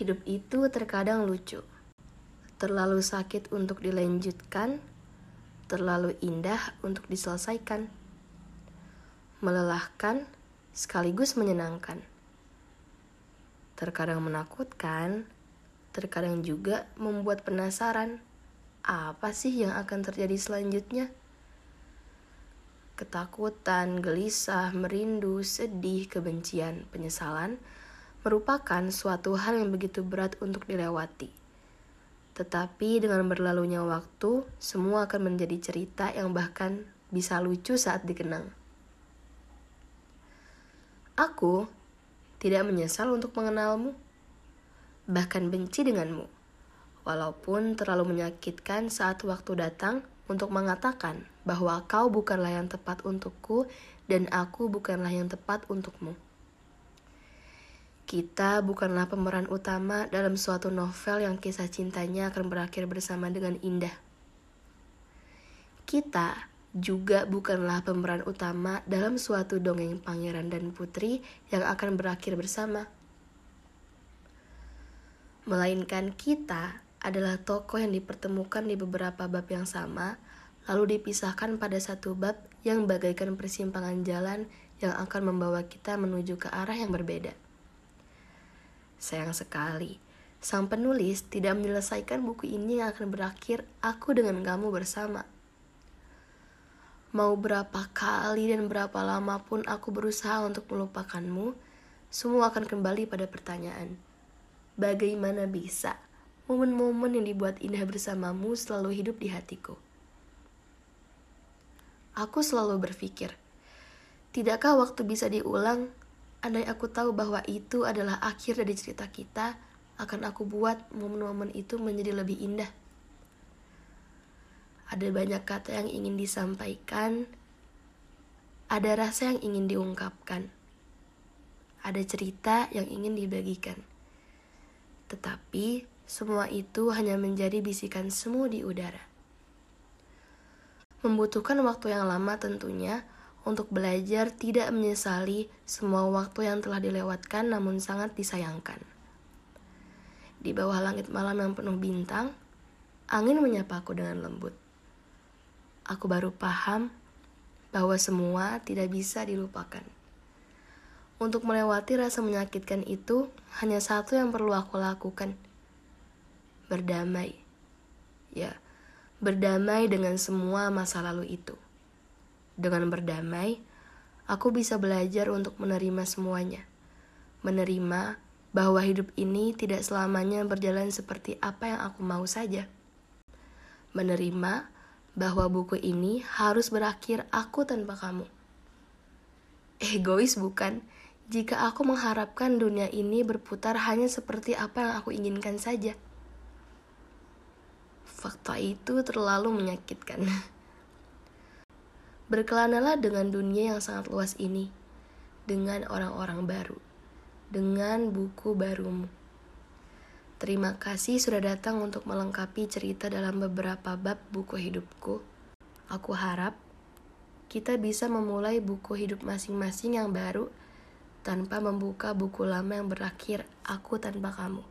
Hidup itu terkadang lucu, terlalu sakit untuk dilanjutkan, terlalu indah untuk diselesaikan, melelahkan sekaligus menyenangkan, terkadang menakutkan, terkadang juga membuat penasaran. Apa sih yang akan terjadi selanjutnya? Ketakutan, gelisah, merindu, sedih, kebencian, penyesalan merupakan suatu hal yang begitu berat untuk dilewati. Tetapi dengan berlalunya waktu, semua akan menjadi cerita yang bahkan bisa lucu saat dikenang. Aku tidak menyesal untuk mengenalmu, bahkan benci denganmu, walaupun terlalu menyakitkan saat waktu datang untuk mengatakan bahwa kau bukanlah yang tepat untukku dan aku bukanlah yang tepat untukmu. Kita bukanlah pemeran utama dalam suatu novel yang kisah cintanya akan berakhir bersama dengan indah. Kita juga bukanlah pemeran utama dalam suatu dongeng pangeran dan putri yang akan berakhir bersama. Melainkan kita adalah tokoh yang dipertemukan di beberapa bab yang sama, lalu dipisahkan pada satu bab yang bagaikan persimpangan jalan yang akan membawa kita menuju ke arah yang berbeda. Sayang sekali, sang penulis tidak menyelesaikan buku ini yang akan berakhir aku dengan kamu bersama. Mau berapa kali dan berapa lama pun aku berusaha untuk melupakanmu, semua akan kembali pada pertanyaan. Bagaimana bisa momen-momen yang dibuat indah bersamamu selalu hidup di hatiku? Aku selalu berpikir, tidakkah waktu bisa diulang Andai aku tahu bahwa itu adalah akhir dari cerita kita, akan aku buat momen-momen itu menjadi lebih indah. Ada banyak kata yang ingin disampaikan, ada rasa yang ingin diungkapkan, ada cerita yang ingin dibagikan. Tetapi semua itu hanya menjadi bisikan semu di udara. Membutuhkan waktu yang lama tentunya untuk belajar tidak menyesali semua waktu yang telah dilewatkan namun sangat disayangkan. Di bawah langit malam yang penuh bintang, angin menyapaku dengan lembut. Aku baru paham bahwa semua tidak bisa dilupakan. Untuk melewati rasa menyakitkan itu, hanya satu yang perlu aku lakukan. Berdamai. Ya, berdamai dengan semua masa lalu itu. Dengan berdamai, aku bisa belajar untuk menerima semuanya. Menerima bahwa hidup ini tidak selamanya berjalan seperti apa yang aku mau saja. Menerima bahwa buku ini harus berakhir aku tanpa kamu. Egois bukan? Jika aku mengharapkan dunia ini berputar hanya seperti apa yang aku inginkan saja. Fakta itu terlalu menyakitkan. Berkelanalah dengan dunia yang sangat luas ini, dengan orang-orang baru, dengan buku barumu. Terima kasih sudah datang untuk melengkapi cerita dalam beberapa bab buku hidupku. Aku harap kita bisa memulai buku hidup masing-masing yang baru tanpa membuka buku lama yang berakhir aku tanpa kamu.